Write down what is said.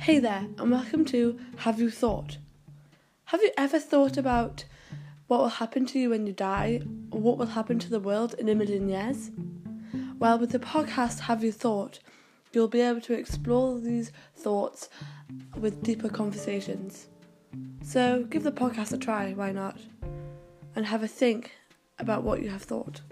Hey there, and welcome to Have You Thought? Have you ever thought about what will happen to you when you die, or what will happen to the world in a million years? Well, with the podcast Have You Thought, you'll be able to explore these thoughts with deeper conversations. So give the podcast a try, why not? And have a think about what you have thought.